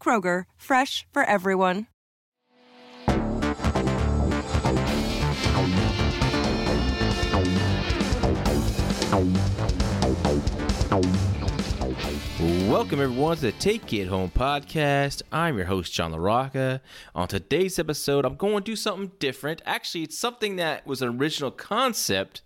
Kroger, fresh for everyone. Welcome everyone to the Take It Home podcast. I'm your host John LaRocca. On today's episode, I'm going to do something different. Actually, it's something that was an original concept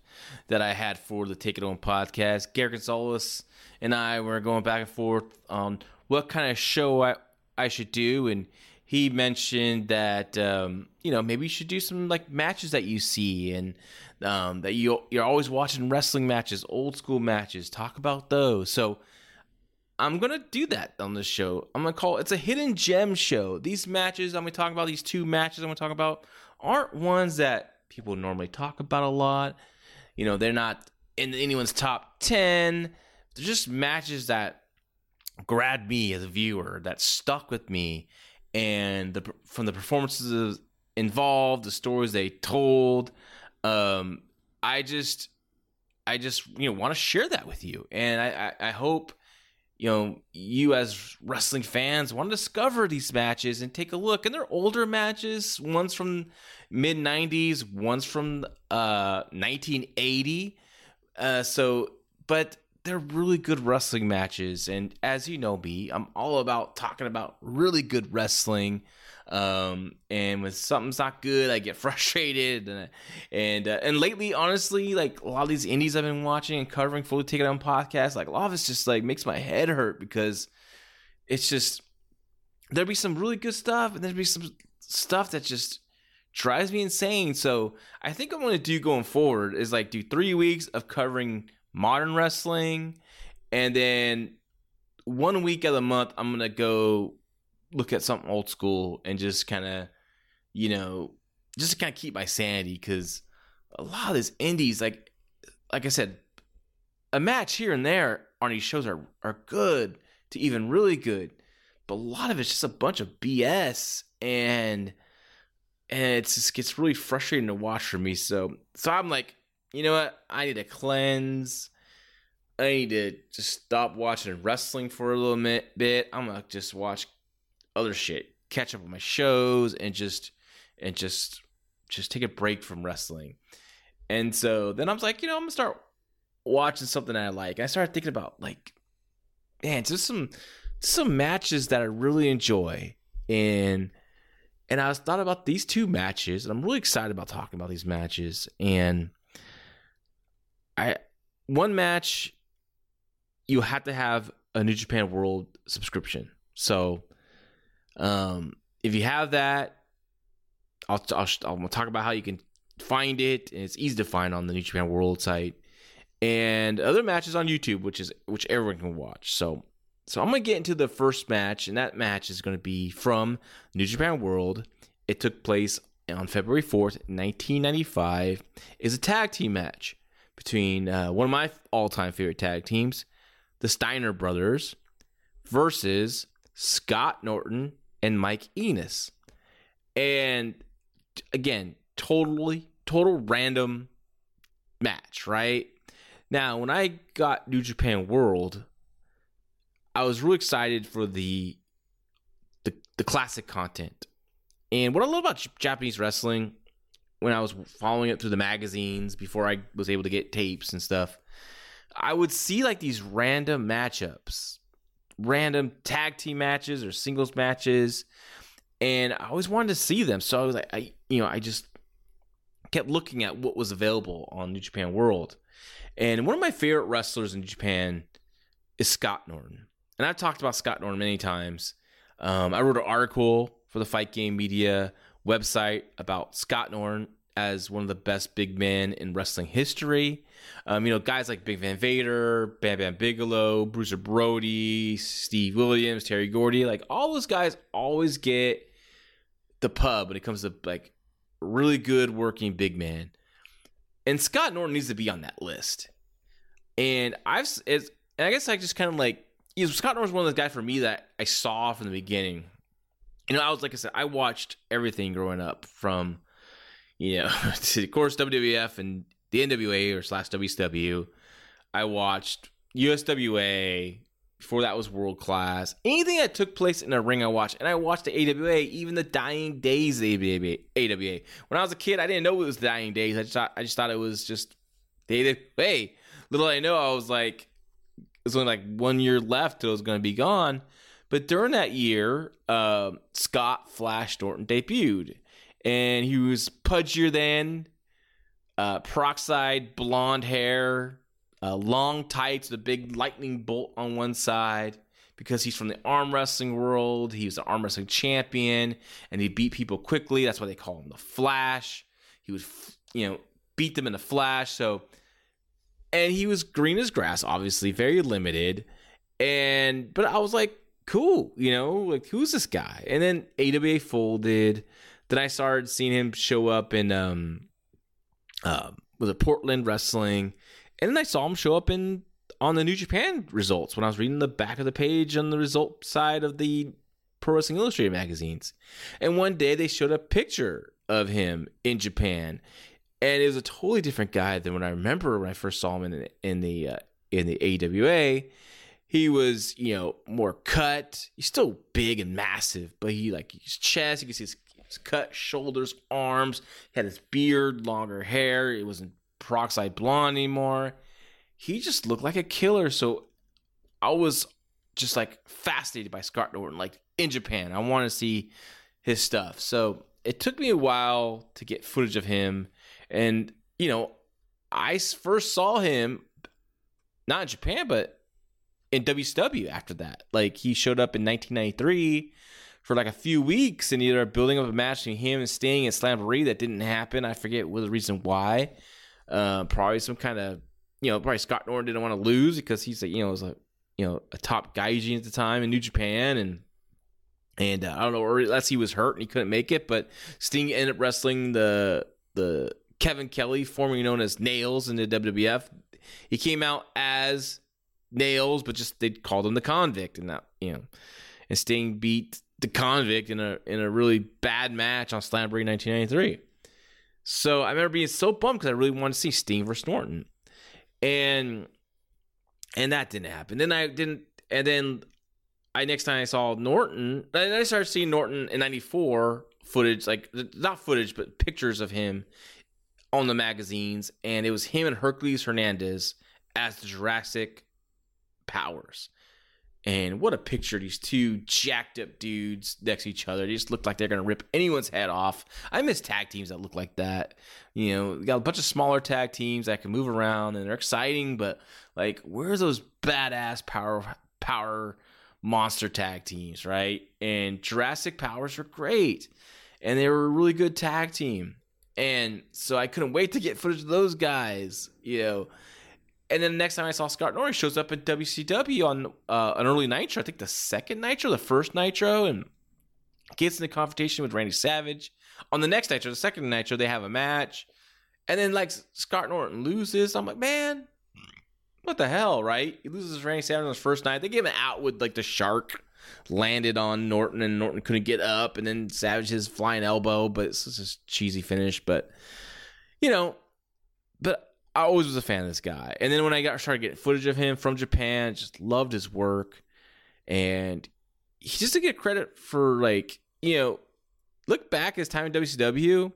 that I had for the Take It Home podcast. Gary Gonzalez and I were going back and forth on what kind of show I, I should do, and he mentioned that um, you know maybe you should do some like matches that you see and um, that you you're always watching wrestling matches, old school matches. Talk about those. So I'm gonna do that on this show. I'm gonna call it's a hidden gem show. These matches I'm gonna talk about, these two matches I'm gonna talk about, aren't ones that people normally talk about a lot. You know, they're not in anyone's top ten. They're just matches that grabbed me as a viewer, that stuck with me, and the from the performances involved, the stories they told. Um, I just, I just you know want to share that with you, and I, I, I hope you know, you as wrestling fans want to discover these matches and take a look. And they're older matches. One's from mid '90s, one's from uh, 1980. Uh, so, but they're really good wrestling matches. And as you know me, I'm all about talking about really good wrestling. Um, and when something's not good, I get frustrated. And and uh, and lately, honestly, like a lot of these indies I've been watching and covering, fully taken on podcasts, like a lot of it's just like makes my head hurt because it's just there'll be some really good stuff, and there'll be some stuff that just drives me insane. So I think I'm gonna do going forward is like do three weeks of covering modern wrestling, and then one week of the month I'm gonna go look at something old school and just kind of, you know, just kind of keep my sanity because a lot of these indies, like, like I said, a match here and there on these shows are are good to even really good, but a lot of it's just a bunch of BS and and it's just gets really frustrating to watch for me. So so I'm like, you know what? I need to cleanse. I need to just stop watching wrestling for a little bit. I'm gonna just watch other shit, catch up on my shows, and just and just just take a break from wrestling. And so then I was like, you know, I'm gonna start watching something I like. I started thinking about like, man, just some some matches that I really enjoy, and and I was thought about these two matches, and I'm really excited about talking about these matches. And I one match you have to have a New Japan World subscription. So um, if you have that, I'll, I'll, I'll talk about how you can find it, and it's easy to find on the New Japan World site, and other matches on YouTube, which is which everyone can watch. So, so I'm gonna get into the first match, and that match is gonna be from New Japan World. It took place on February 4th, 1995. Is a tag team match between uh, one of my all-time favorite tag teams, the Steiner brothers, versus Scott Norton and Mike Enos. And again, totally, total random match, right? Now, when I got New Japan World, I was really excited for the the, the classic content. And what I love about Japanese wrestling when I was following it through the magazines before I was able to get tapes and stuff, I would see like these random matchups, random tag team matches or singles matches, and I always wanted to see them. So I was like, I you know, I just kept looking at what was available on New Japan World, and one of my favorite wrestlers in Japan is Scott Norton, and I've talked about Scott Norton many times. Um, I wrote an article for the Fight Game Media website about Scott Norton as one of the best big men in wrestling history. Um, you know, guys like Big Van Vader, Bam Bam Bigelow, Bruiser Brody, Steve Williams, Terry Gordy, like all those guys always get the pub when it comes to like really good working big man. And Scott Norton needs to be on that list. And I've, and I guess I just kind of like, you know, Scott Norton's one of those guys for me that I saw from the beginning. You know, I was like I said, I watched everything growing up from, you know, to, of course WWF and the NWA or slash WCW. I watched USWA, before that was world class. Anything that took place in a ring, I watched, and I watched the AWA, even the dying days AWA. AWA. When I was a kid, I didn't know it was dying days. I just thought, I just thought it was just the AWA. Little I know, I was like, it's only like one year left till it was to be gone. But during that year, uh, Scott Flash Norton debuted, and he was pudgier than uh, peroxide blonde hair, uh, long tights with a big lightning bolt on one side because he's from the arm wrestling world. He was an arm wrestling champion and he beat people quickly. That's why they call him the Flash. He would, you know, beat them in the Flash. So, and he was green as grass, obviously, very limited. And, but I was like, cool, you know, like who's this guy? And then AWA folded. Then I started seeing him show up in, um, uh, was it Portland Wrestling? And then I saw him show up in on the New Japan results when I was reading the back of the page on the result side of the Pro Wrestling Illustrated magazines. And one day they showed a picture of him in Japan, and it was a totally different guy than when I remember when I first saw him in the in the uh, in the AWA. He was, you know, more cut. He's still big and massive, but he like his chest. You can see his, his cut shoulders, arms. He had his beard, longer hair. It wasn't peroxide blonde anymore. He just looked like a killer. So I was just like fascinated by Scott Norton, like in Japan. I want to see his stuff. So it took me a while to get footage of him. And, you know, I first saw him not in Japan, but in WCW after that. Like he showed up in 1993 for like a few weeks and either building up a match between him and Sting and Slamboree that didn't happen. I forget what the reason why. Uh, probably some kind of you know probably Scott Norton didn't want to lose because he's like you know was a you know a top gaijin at the time in New Japan and and uh, I don't know or unless he was hurt and he couldn't make it, but Sting ended up wrestling the the Kevin Kelly, formerly known as Nails in the WWF. He came out as Nails, but just they called him the Convict, and that you know, and Sting beat the Convict in a in a really bad match on Slamboree 1993. So I remember being so bummed because I really wanted to see Sting versus Norton, and and that didn't happen. Then I didn't, and then I next time I saw Norton, I started seeing Norton in '94 footage, like not footage, but pictures of him on the magazines, and it was him and Hercules Hernandez as the Jurassic Powers. And what a picture, these two jacked up dudes next to each other. They just look like they're going to rip anyone's head off. I miss tag teams that look like that. You know, got a bunch of smaller tag teams that can move around and they're exciting, but like, where's those badass power, power monster tag teams, right? And Jurassic Powers are great. And they were a really good tag team. And so I couldn't wait to get footage of those guys, you know. And then the next time I saw Scott Norton shows up at WCW on uh, an early Nitro, I think the second Nitro, the first Nitro, and gets in a confrontation with Randy Savage. On the next Nitro, the second Nitro, they have a match. And then like Scott Norton loses. I'm like, man, what the hell, right? He loses Randy Savage on his first night. They give him out with like the shark landed on Norton and Norton couldn't get up, and then Savage his flying elbow, but it's just a cheesy finish. But you know, but I always was a fan of this guy. And then when I got started getting footage of him from Japan, just loved his work, and he just to get credit for like you know, look back his time in WCW,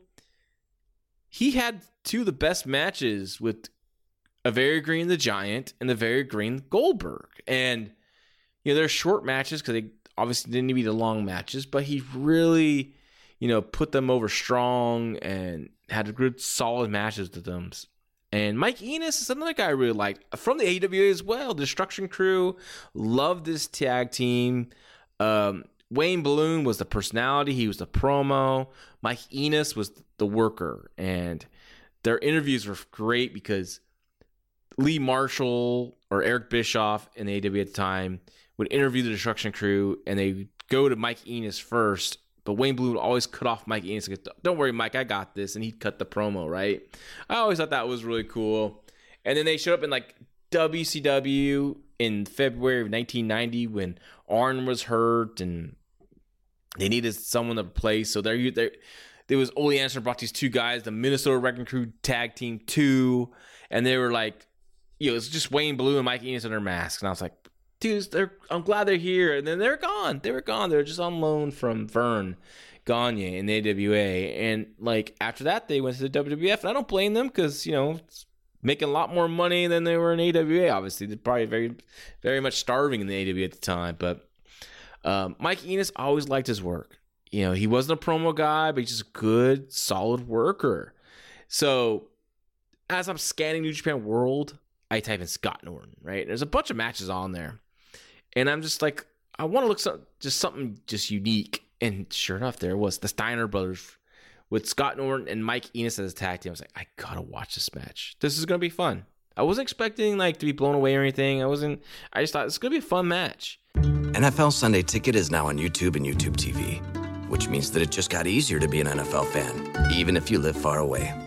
he had two of the best matches with a very green the Giant and the very green Goldberg, and you know they're short matches because they obviously didn't need to be the long matches, but he really, you know, put them over strong and had a good solid matches with them. And Mike Enos is another guy I really liked from the AWA as well. Destruction Crew, loved this tag team. Um, Wayne Bloom was the personality, he was the promo. Mike Enos was the worker, and their interviews were great because Lee Marshall or Eric Bischoff in the AW at the time would interview the Destruction Crew, and they go to Mike Enos first. But Wayne Bloom would always cut off Mike Enos. Go, Don't worry, Mike, I got this, and he'd cut the promo. Right? I always thought that was really cool. And then they showed up in like WCW in February of 1990 when Arn was hurt and they needed someone to replace. So there, there, there was Ole Anderson brought these two guys, the Minnesota Wrecking Crew Tag Team Two, and they were like, you know, it's just Wayne Bloom and Mike Enos their masks, and I was like, dudes, they're I'm glad they're here, and then they're gone. They were gone. They're just on loan from Verne Gagne in the AWA, and like after that, they went to the WWF, and I don't blame them because you know. Making a lot more money than they were in AWA. Obviously, they're probably very, very much starving in the AWA at the time. But um, Mike Enos always liked his work. You know, he wasn't a promo guy, but he's just a good, solid worker. So as I'm scanning New Japan World, I type in Scott Norton, right? There's a bunch of matches on there. And I'm just like, I want to look some just something just unique. And sure enough, there was the Steiner brothers with Scott Norton and Mike Enos as a tag team. I was like, I gotta watch this match. This is gonna be fun. I wasn't expecting like to be blown away or anything. I wasn't. I just thought it's gonna be a fun match. NFL Sunday Ticket is now on YouTube and YouTube TV, which means that it just got easier to be an NFL fan, even if you live far away.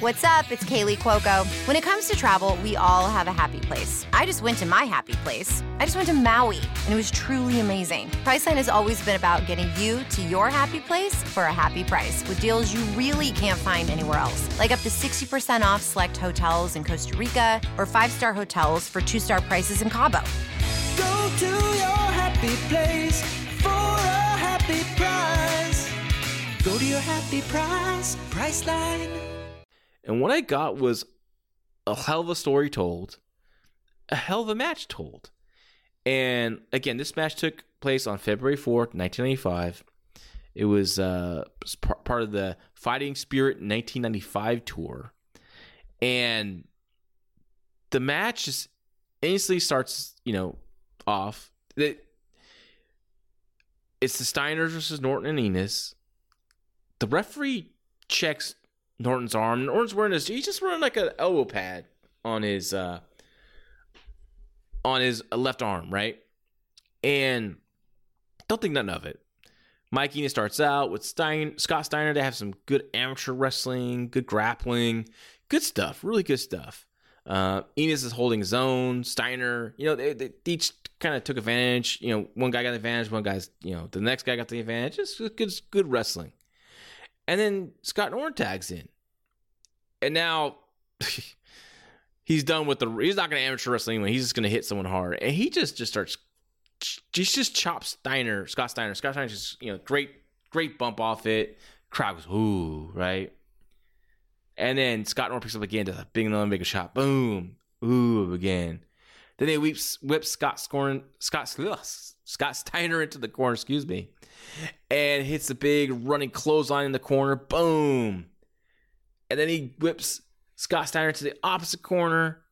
What's up? It's Kaley Cuoco. When it comes to travel, we all have a happy place. I just went to my happy place. I just went to Maui, and it was truly amazing. Priceline has always been about getting you to your happy place for a happy price with deals you really can't find anywhere else. Like up to 60% off select hotels in Costa Rica or five-star hotels for two-star prices in Cabo. Go to your happy place for a happy price. Go to your happy price, Priceline. And what I got was a hell of a story told, a hell of a match told. And again, this match took place on February 4th, 1995. It was uh, part of the Fighting Spirit 1995 tour. And the match just instantly starts, you know, off. It, it's the Steiners versus Norton and Enos. The referee checks Norton's arm. Norton's wearing his he's just wearing like an elbow pad on his uh on his left arm, right? And don't think nothing of it. Mike Enos starts out with Stein, Scott Steiner. They have some good amateur wrestling, good grappling, good stuff, really good stuff. Uh, Enos is holding his own. Steiner, you know, they, they each kind of took advantage. You know, one guy got the advantage, one guy's, you know, the next guy got the advantage. Just good, good wrestling. And then Scott Norton tags in. And now he's done with the he's not gonna amateur wrestling anyway. He's just gonna hit someone hard. And he just just starts he just chops Steiner, Scott Steiner. Scott Steiner just, you know, great, great bump off it. Crowd goes, ooh, right? And then Scott Norton picks up again, does a big another big shot. Boom. Ooh, again. Then they whips whip Scott scoring Scott Scott Steiner into the corner, excuse me and hits a big running clothesline in the corner. Boom. And then he whips Scott Steiner to the opposite corner.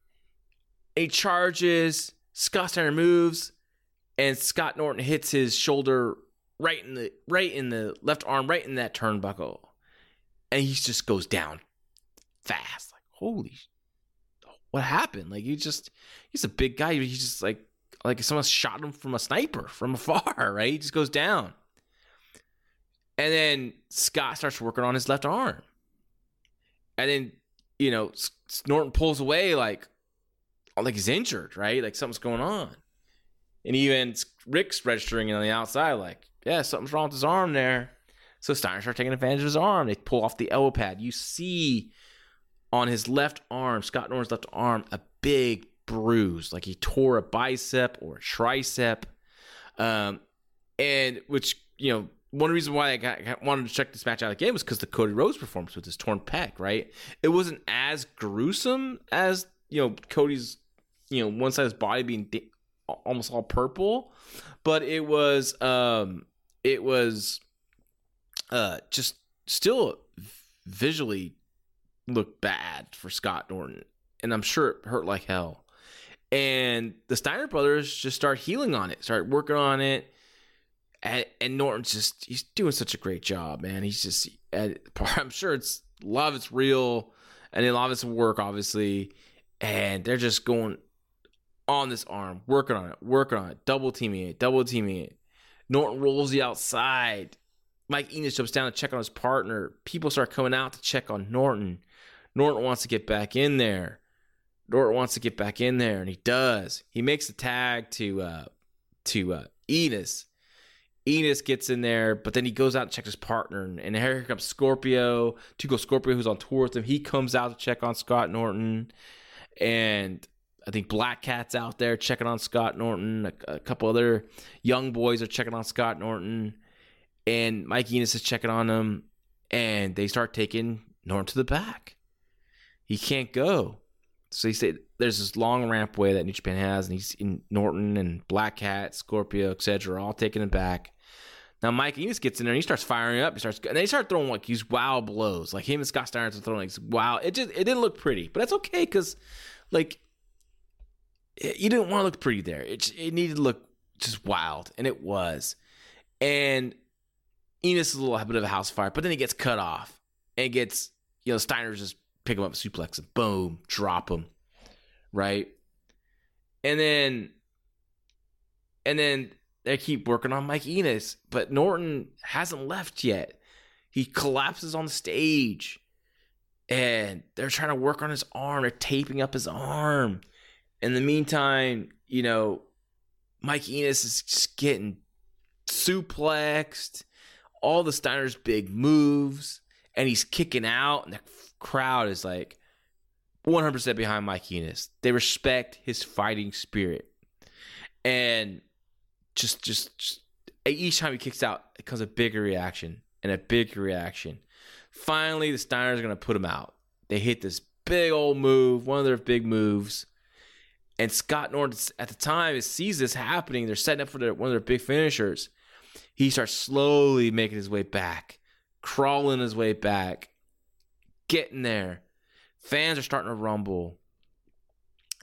He charges. Scott Steiner moves, and Scott Norton hits his shoulder right in the right in the left arm, right in that turnbuckle, and he just goes down fast, like holy, what happened? Like he just, he's a big guy. He's just like, like someone shot him from a sniper from afar, right? He just goes down. And then Scott starts working on his left arm. And then, you know, Norton pulls away like, like he's injured, right? Like something's going on. And even Rick's registering on the outside, like, yeah, something's wrong with his arm there. So Steiner starts taking advantage of his arm. They pull off the elbow pad. You see on his left arm, Scott Norton's left arm, a big bruise, like he tore a bicep or a tricep. Um, and which, you know, one reason why I got, wanted to check this match out again was because the Cody Rhodes performance with his torn pec, right? It wasn't as gruesome as, you know, Cody's, you know, one side of his body being almost all purple, but it was, um, it was, uh, just still visually looked bad for Scott Norton. And I'm sure it hurt like hell. And the Steiner brothers just start healing on it, start working on it. And, and Norton's just, he's doing such a great job, man. He's just, I'm sure it's of it's real and a lot of it's work, obviously. And they're just going on this arm, working on it, working on it, double teaming it, double teaming it. Norton rolls the outside. Mike Enos jumps down to check on his partner. People start coming out to check on Norton. Norton wants to get back in there. Norton wants to get back in there, and he does. He makes a tag to uh, to uh, Enos. Enos gets in there, but then he goes out and checks his partner, and, here comes Scorpio, Too Cold Scorpio, who's on tour with him. He comes out to check on Scott Norton, and I think Black Cat's out there checking on Scott Norton. A, a couple other young boys are checking on Scott Norton, and Mike Enos is checking on him, and they start taking Norton to the back. He can't go. So he said there's this long rampway that New Japan has, and he's in Norton and Black Cat, Scorpio, etc., are all taking it back. Now Mike Enos gets in there and he starts firing up. He starts and they start throwing like these wow blows. Like him and Scott Steiner are throwing like wow. It just it didn't look pretty, but that's okay because like it, you didn't want to look pretty there. It it needed to look just wild, and it was. And Enos is a little bit of a house fire, but then he gets cut off and gets you know Steiner's just pick him up, suplex him, boom, drop him, right? And then, and then they keep working on Mike Enos, but Norton hasn't left yet. He collapses on the stage, and they're trying to work on his arm. They're taping up his arm. In the meantime, you know, Mike Enos is getting suplexed, all the Steiner's big moves, and he's kicking out, and the crowd is like 100% behind Mike Enos. They respect his fighting spirit. And just, just, just each time he kicks out, it comes a bigger reaction and a bigger reaction. Finally, the Steiners are going to put him out. They hit this big old move, one of their big moves. And Scott Norton, at the time, sees this happening. They're setting up for their, one of their big finishers. He starts slowly making his way back, crawling his way back getting there. Fans are starting to rumble.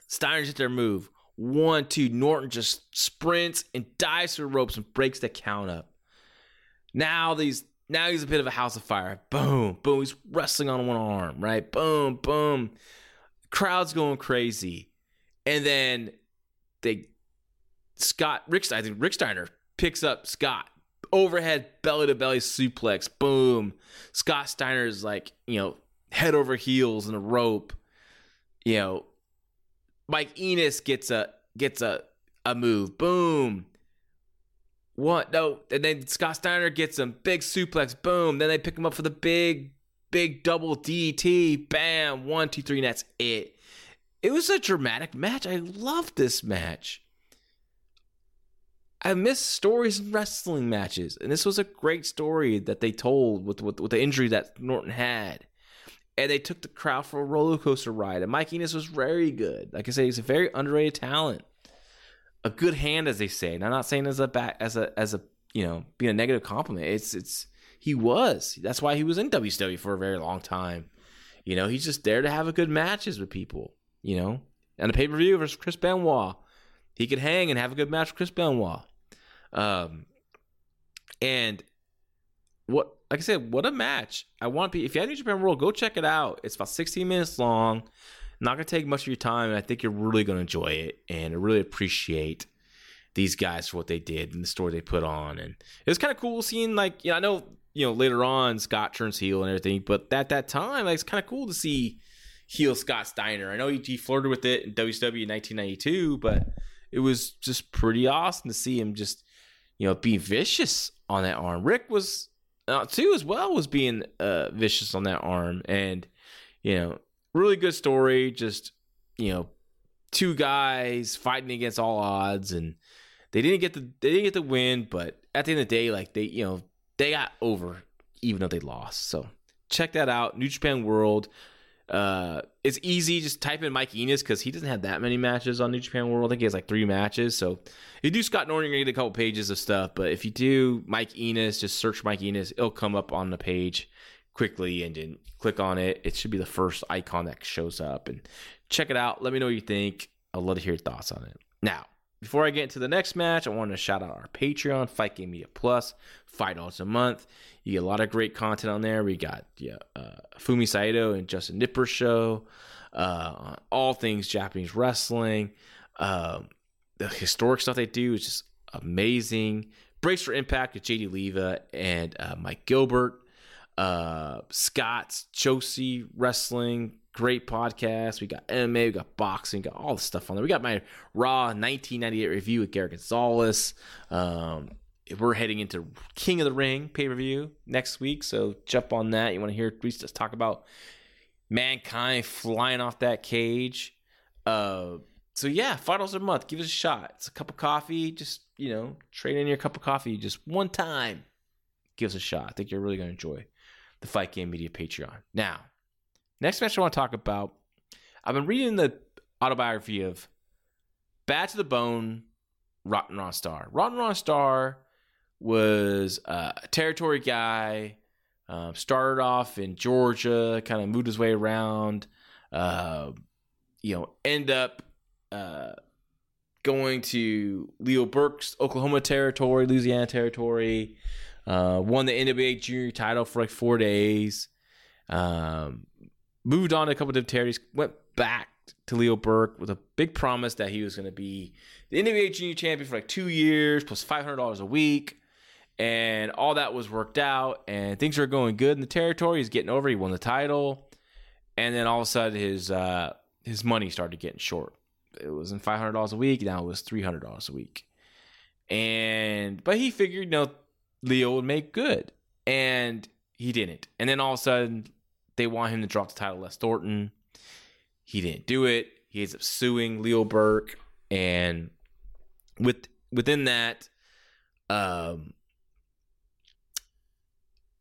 Steiner's hit their move. One, two. Norton just sprints and dives through ropes and breaks the count up. Now these now he's a bit of a house of fire. Boom, boom. He's wrestling on one arm, right? Boom, boom. Crowd's going crazy. And then they Scott Rick I think Rick Steiner picks up Scott overhead belly to belly suplex. Boom. Scott Steiner is like, you know, head over heels in a rope. You know, Mike Enos gets a gets a a move. Boom. What? No, and then Scott Steiner gets him big suplex. Boom. Then they pick him up for the big, big double DT. Bam. One, two, three. And that's it. It was a dramatic match. I loved this match. I miss stories in wrestling matches, and this was a great story that they told with with, with the injury that Norton had and they took the crowd for a roller coaster ride. And Mike Enos was very good. Like I say, he's a very underrated talent, a good hand, as they say. And I'm not saying as a back as a as a you know being a negative compliment. It's it's he was. That's why he was in WCW for a very long time. You know, he's just there to have a good matches with people. You know, and the pay per view versus Chris Benoit, he could hang and have a good match with Chris Benoit. Um, and what like I said, what a match! I want to be. If you have New Japan World, go check it out. It's about 16 minutes long. Not gonna take much of your time, and I think you're really gonna enjoy it and I really appreciate these guys for what they did and the story they put on. And it was kind of cool seeing like you know I know you know later on Scott turns heel and everything, but at that time like, it's kind of cool to see heel Scott Steiner. I know he, he flirted with it in WCW in 1992, but it was just pretty awesome to see him just you know be vicious on that arm. Rick was uh, too as well was being uh, vicious on that arm, and you know really good story. Just you know two guys fighting against all odds, and they didn't get the they didn't get the win, but at the end of the day, like they you know they got over even though they lost. So check that out, New Japan World. Uh, it's easy. Just type in Mike Enos because he doesn't have that many matches on New Japan World. I think he has like three matches. So if you do Scott Norton, you're gonna get a couple pages of stuff. But if you do Mike Enos, just search Mike Enos. It'll come up on the page quickly, and then click on it. It should be the first icon that shows up. And check it out. Let me know what you think. I'd love to hear your thoughts on it. Now, before I get into the next match, I want to shout out our Patreon, Fight Game Media Plus, five dollars a month. You get a lot of great content on there. We got yeah, uh, Fumi Saito and Justin Nipper show, uh, all things Japanese wrestling. Um, the historic stuff they do is just amazing. Brace for Impact with JD Leva and uh, Mike Gilbert. Uh, Scott's Josie Wrestling Great podcast. We got MMA, we got boxing, we got all the stuff on there. We got my Raw 1998 review with Garrett Gonzalez. Um, we're heading into King of the Ring pay per view next week, so jump on that. You want to hear Reese just talk about mankind flying off that cage? Uh, so yeah, five dollars a month. Give us a shot. It's a cup of coffee. Just you know, trade in your cup of coffee just one time. Give us a shot. I think you're really to enjoy the Fight Game Media Patreon. Now, Next match I want to talk about. I've been reading the autobiography of Bad to the Bone, Rotten Ron Starr. Rotten Ron Starr was a territory guy. Uh, started off in Georgia, kind of moved his way around. Uh, you know, end up uh, going to Leo Burke's Oklahoma territory, Louisiana territory. Uh, won the NWA junior title for like four days. Um, moved on to a couple of territories, went back to Leo Burke with a big promise that he was going to be the NWA Junior Champion for like two years plus plus five hundred dollars a week, and all that was worked out, and things were going good in the territory. He's getting over. He won the title, and then all of a sudden his uh, his money started getting short. It was in five hundred dollars a week. Now it was three hundred dollars a week, and but he figured, you know, Leo would make good, and he didn't. And then all of a sudden, they want him to drop the title Les Thornton. He didn't do it. He ends up suing Leo Burke, and with within that, um,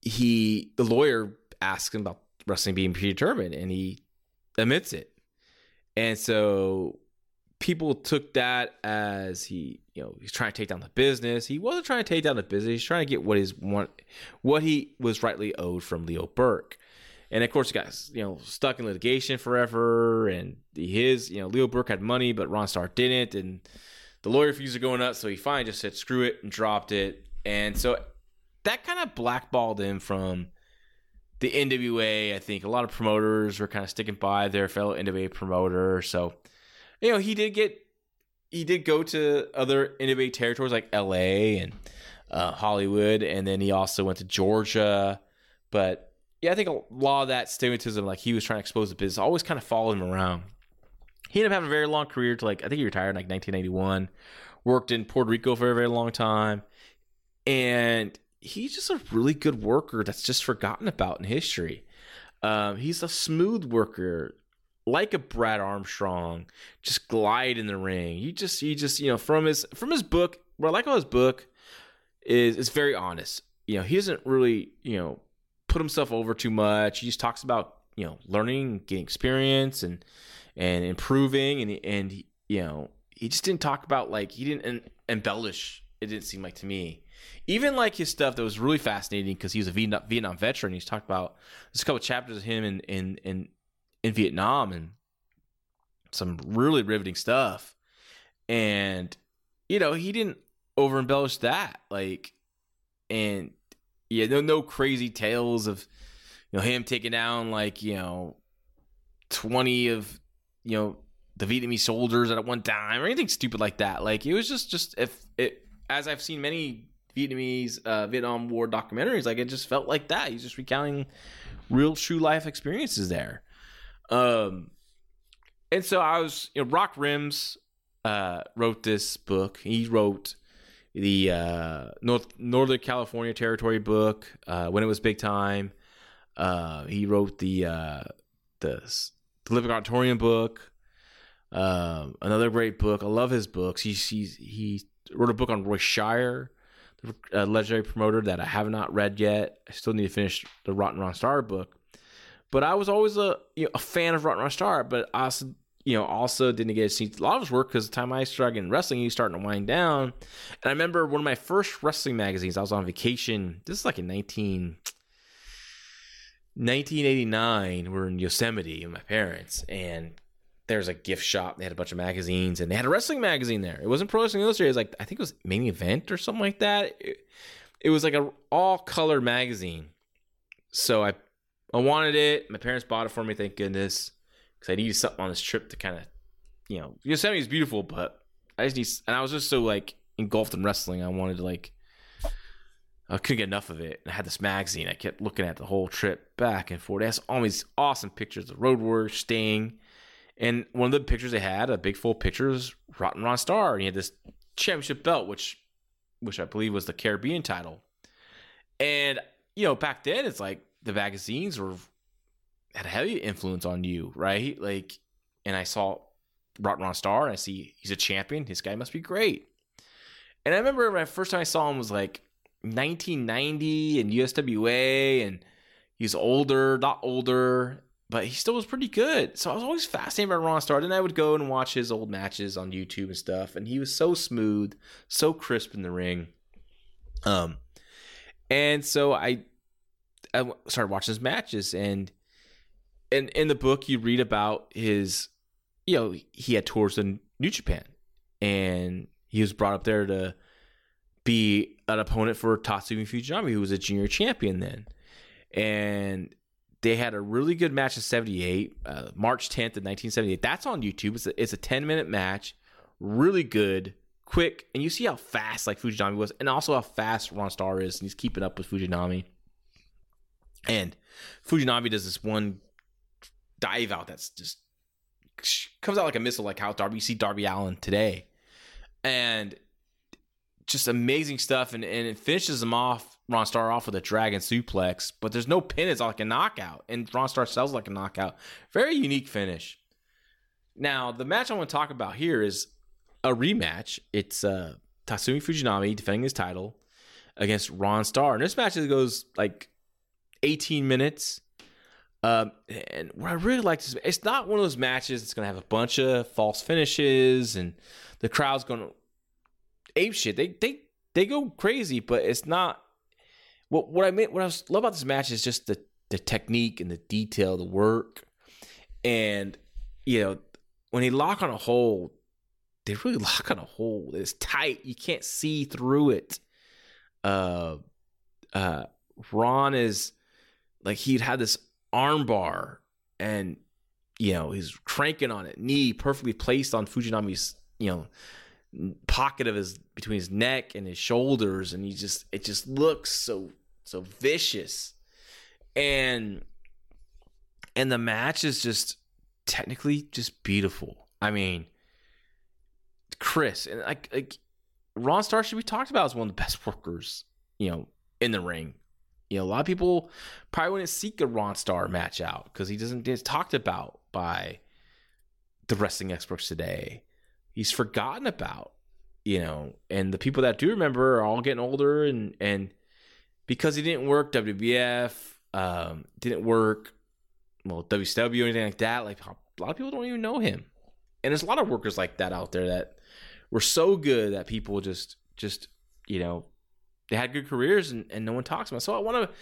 he the lawyer asks him about wrestling being predetermined, and he admits it. And so people took that as he, you know, he's trying to take down the business. He wasn't trying to take down the business. He's trying to get what want, what he was rightly owed from Leo Burke. And of course, got you know stuck in litigation forever. And his you know Leo Burke had money, but Ron Starr didn't, and the lawyer fees are going up. So he finally just said screw it and dropped it. And so that kind of blackballed him from the NWA. I think a lot of promoters were kind of sticking by their fellow NWA promoter. So you know he did get he did go to other NWA territories like LA and uh, Hollywood, and then he also went to Georgia. But yeah, I think a lot of that stigmatism, like he was trying to expose the business, always kind of followed him around. He ended up having a very long career to like I think he retired in like 1981. Worked in Puerto Rico for a very long time, and he's just a really good worker that's just forgotten about in history. Um, he's a smooth worker, like a Brad Armstrong, just glide in the ring. You just, you just, you know, from his from his book. What I like about his book is it's very honest. You know, he doesn't really, you know, put himself over too much. He just talks about you know learning, getting experience, and and improving, and and you know he just didn't talk about like he didn't embellish. It didn't seem like to me. Even like his stuff that was really fascinating because he was a Vietnam, Vietnam veteran. He's talked about there's a couple chapters of him in in in in Vietnam and some really riveting stuff. And you know he didn't over embellish that like and Yeah, no, no crazy tales of you know him taking down like you know twenty of you know the Vietnamese soldiers at one time or anything stupid like that. Like it was just just if it as I've seen many Vietnamese uh, Vietnam War documentaries, like it just felt like that. He's just recounting real true life experiences there. Um, and so I was, you know, Rock Rims uh, wrote this book. He wrote the uh, North Northern California Territory book uh, when it was big time. Uh, he wrote the uh, the the Living Auditorium book. Uh, another great book. I love his books. He he's, he wrote a book on Roy Shire, the uh, legendary promoter that I have not read yet. I still need to finish the Rotten Ron Starr book. But I was always a you know, a fan of Rotten Ron Starr, but I you know also didn't get to see a lot of his work because the time I started getting wrestling, he was starting to wind down. And I remember one of my first wrestling magazines. I was on vacation. This is like in 19, 1989. We're in Yosemite with my parents, and there's a gift shop. They had a bunch of magazines, and they had a wrestling magazine there. It wasn't Pro Wrestling Illustrated. It was like I think it was Main Event or something like that. It, it was like a all color magazine. So I I wanted it. My parents bought it for me. Thank goodness, because I needed something on this trip to kind of, you know, Yosemite is beautiful, but I just need. And I was just so like engulfed in wrestling. I wanted to like. I couldn't get enough of it. And I had this magazine. I kept looking at the whole trip back and forth. It has all these awesome pictures of Road Warrior, Sting, and one of the pictures they had, a big full picture, was Rotten Ron Starr, and he had this championship belt, which, which I believe was the Caribbean title. And you know, back then, it's like the magazines were had a heavy influence on you, right? Like, and I saw Rotten Ron Starr, and I see he's a champion. This guy must be great. And I remember my first time I saw him was like 1990 in USWA, and he's older, not older, but he still was pretty good. So I was always fascinated by Ron Starr. Then I would go and watch his old matches on YouTube and stuff, and he was so smooth, so crisp in the ring. Um, and so I, I started watching his matches, and and in the book you read about his, you know, he had tours in New Japan, and he was brought up there to be an opponent for Tatsumi Fujinami, who was a junior champion then, and they had a really good match in 78 uh, march 10th of 1978 that's on youtube. It's a, it's a 10 minute match. Really good quick and you see how fast like fujinami was and also how fast ron starr is and he's keeping up with fujinami. And fujinami does this one dive out that's just comes out like a missile like how darby you see darby Allin today and just amazing stuff and, and it finishes him off Ron Starr off with a dragon suplex, but there's no pin. It's like a knockout, and Ron Starr sells like a knockout. Very unique finish. Now, the match I want to talk about here is a rematch. It's uh, Tatsumi Fujinami defending his title against Ron Starr. And this match goes like 18 minutes. Um, and what I really like is it's not one of those matches that's going to have a bunch of false finishes and the crowd's going to ape shit. They they they go crazy, but it's not what what I mean what I love about this match is just the the technique and the detail, the work, and you know when they lock on a hold, they really lock on a hold. It's tight; you can't see through it. Uh, uh, Ron is like he'd had this armbar, and you know he's cranking on it, knee perfectly placed on Fujinami's you know pocket of his between his neck and his shoulders and he just it just looks so so vicious. And and the match is just technically just beautiful. I mean chris and like like ron starr should be talked about as one of the best workers you know in the ring you know a lot of people probably wouldn't seek a ron starr match out because he doesn't get talked about by the wrestling experts today. He's forgotten about you know and the people that do remember are all getting older and and because he didn't work WBF um didn't work well WCW or anything like that like a lot of people don't even know him. And there's a lot of workers like that out there that were so good that people just just you know they had good careers and, and no one talks about so I want to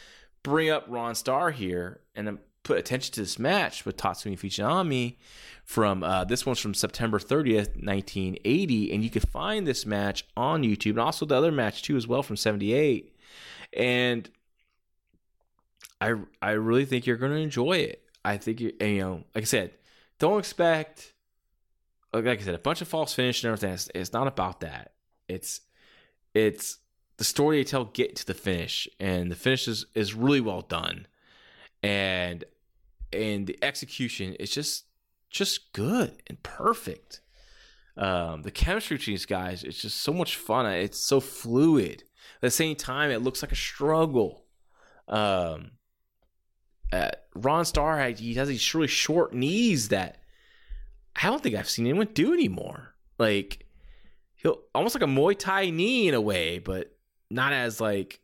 bring up Ron Starr here and put attention to this match with Tatsumi Fujinami from uh, this one's from September 30th, 1980, and you can find this match on YouTube and also the other match too as well from 78. And I I really think you're going to enjoy it. I think you you know, like I said, don't expect like I said, a bunch of false finish and everything. It's, it's not about that. It's it's the story they tell get to the finish, and the finish is, is really well done, and and the execution is just just good and perfect. Um, the chemistry between these guys is just so much fun. It's so fluid. At the same time, it looks like a struggle. Um, uh, Ron Starr, he has these really short knees that I don't think I've seen anyone do anymore. Like he'll almost like a Muay Thai knee in a way, but not as like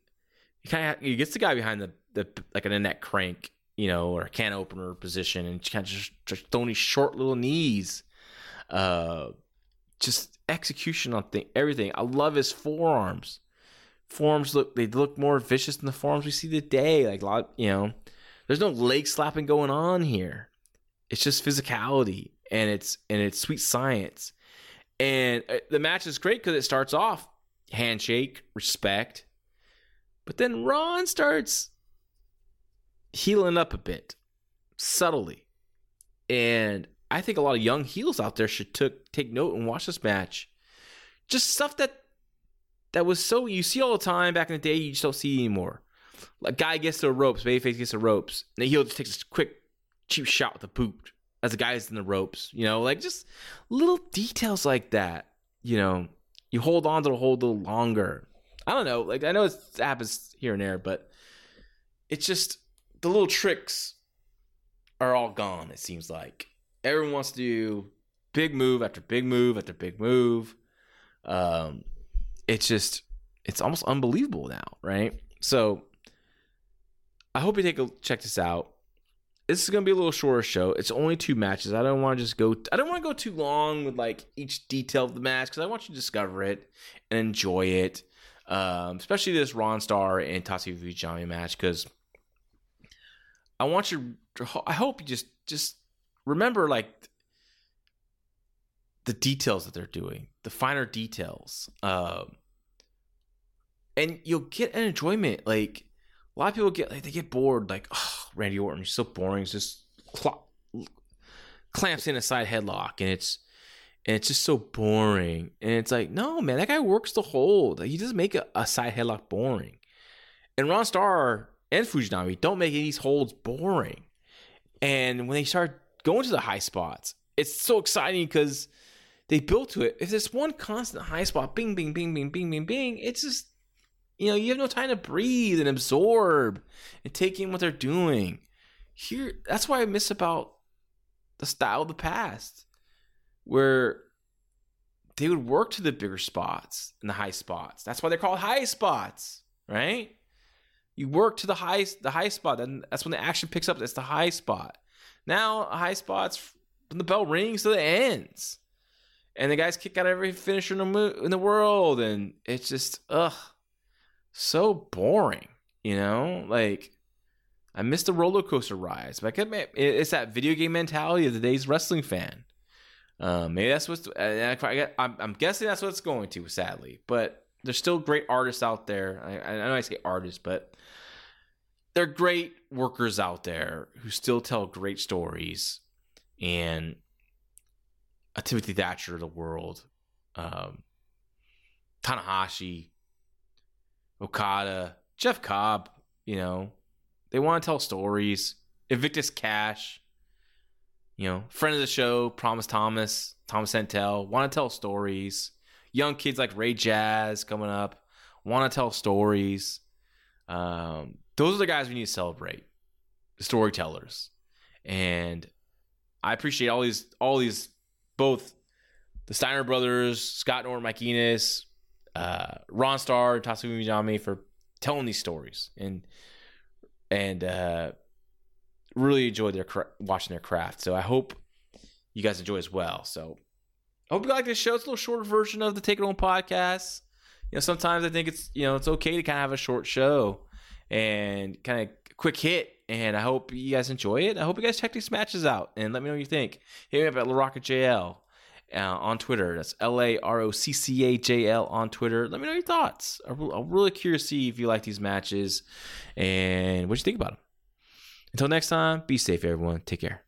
he kind of he gets the guy behind the the like an neck crank, you know, or a can opener position, and kind of just, just throwing these short little knees. Uh, just execution on thing, everything. I love his forearms. Forearms look they look more vicious than the forearms we see today. Like a lot, you know, there's no leg slapping going on here. It's just physicality and it's and it's sweet science. And uh, the match is great because it starts off handshake, respect, but then Ron starts heeling up a bit subtly, and I think a lot of young heels out there should took take note and watch this match. Just stuff that that was so you see all the time back in the day, you just don't see anymore. Like guy gets to the ropes, babyface gets the ropes, and the heel just takes a quick cheap shot with the boot as the guy's in the ropes. You know, like just little details like that. You know, you hold on to the hold a little longer. I don't know. Like I know it happens here and there, but it's just the little tricks are all gone. It seems like everyone wants to do big move after big move after big move. Um, it's just it's almost unbelievable now, right? So I hope you take a check this out this is gonna be a little shorter show. It's only two matches. I don't want to just go. I don't want to go too long with like each detail of the match because I want you to discover it and enjoy it. Um, especially this Ron Starr and Tatsumi Fujinami match because I want you. I hope you just just remember like the details that they're doing, the finer details, um, and you'll get an enjoyment like a lot of people get like they get bored like oh randy orton he's so boring he's just cl- clamps in a side headlock and it's and it's just so boring. And it's like no man that guy works the hold he doesn't make a, a side headlock boring. And ron starr and fujinami don't make these holds boring. And when they start going to the high spots it's so exciting because they built to it. If there's one constant high spot bing bing bing bing bing bing bing it's just you know, you have no time to breathe and absorb and take in what they're doing. Here, that's why I miss about the style of the past, where they would work to the bigger spots and the high spots. That's why they're called high spots, right? You work to the high the high spot, and that's when the action picks up. That's the high spot. Now, a high spots when the bell rings to the ends, and the guys kick out every finisher in the in the world, and it's just ugh so boring, you know? Like, I missed the roller coaster rides, but it's that video game mentality of today's wrestling fan. Uh, maybe that's what's. I'm guessing that's what it's going to, sadly. But there's still great artists out there. I, I know I say artists, but they're great workers out there who still tell great stories. And a Timothy Thatcher of the world, um, Tanahashi, Okada, Jeff Cobb, you know, they want to tell stories. Invictus Khash, you know, friend of the show, Promise Thomas, Thomas Santel, want to tell stories. Young kids like Ray Jazz coming up, want to tell stories. Um, those are the guys we need to celebrate, storytellers. And I appreciate all these, all these, both the Steiner brothers, Scott Norton, Mike Enos, uh, Ron Starr, Tatsumi Fujinami for telling these stories and and uh, really enjoyed their cra- watching their craft. So I hope you guys enjoy as well. So I hope you like this show. It's a little shorter version of the Take It Home podcast. You know, sometimes I think it's you know it's okay to kind of have a short show and kind of quick hit. And I hope you guys enjoy it. I hope you guys check these matches out and let me know what you think. Hit me up at LaRocca JL uh, on Twitter. That's L A R O C C A J L on Twitter. Let me know your thoughts. I'm really curious to see if you like these matches and what you think about them. Until next time, be safe, everyone. Take care.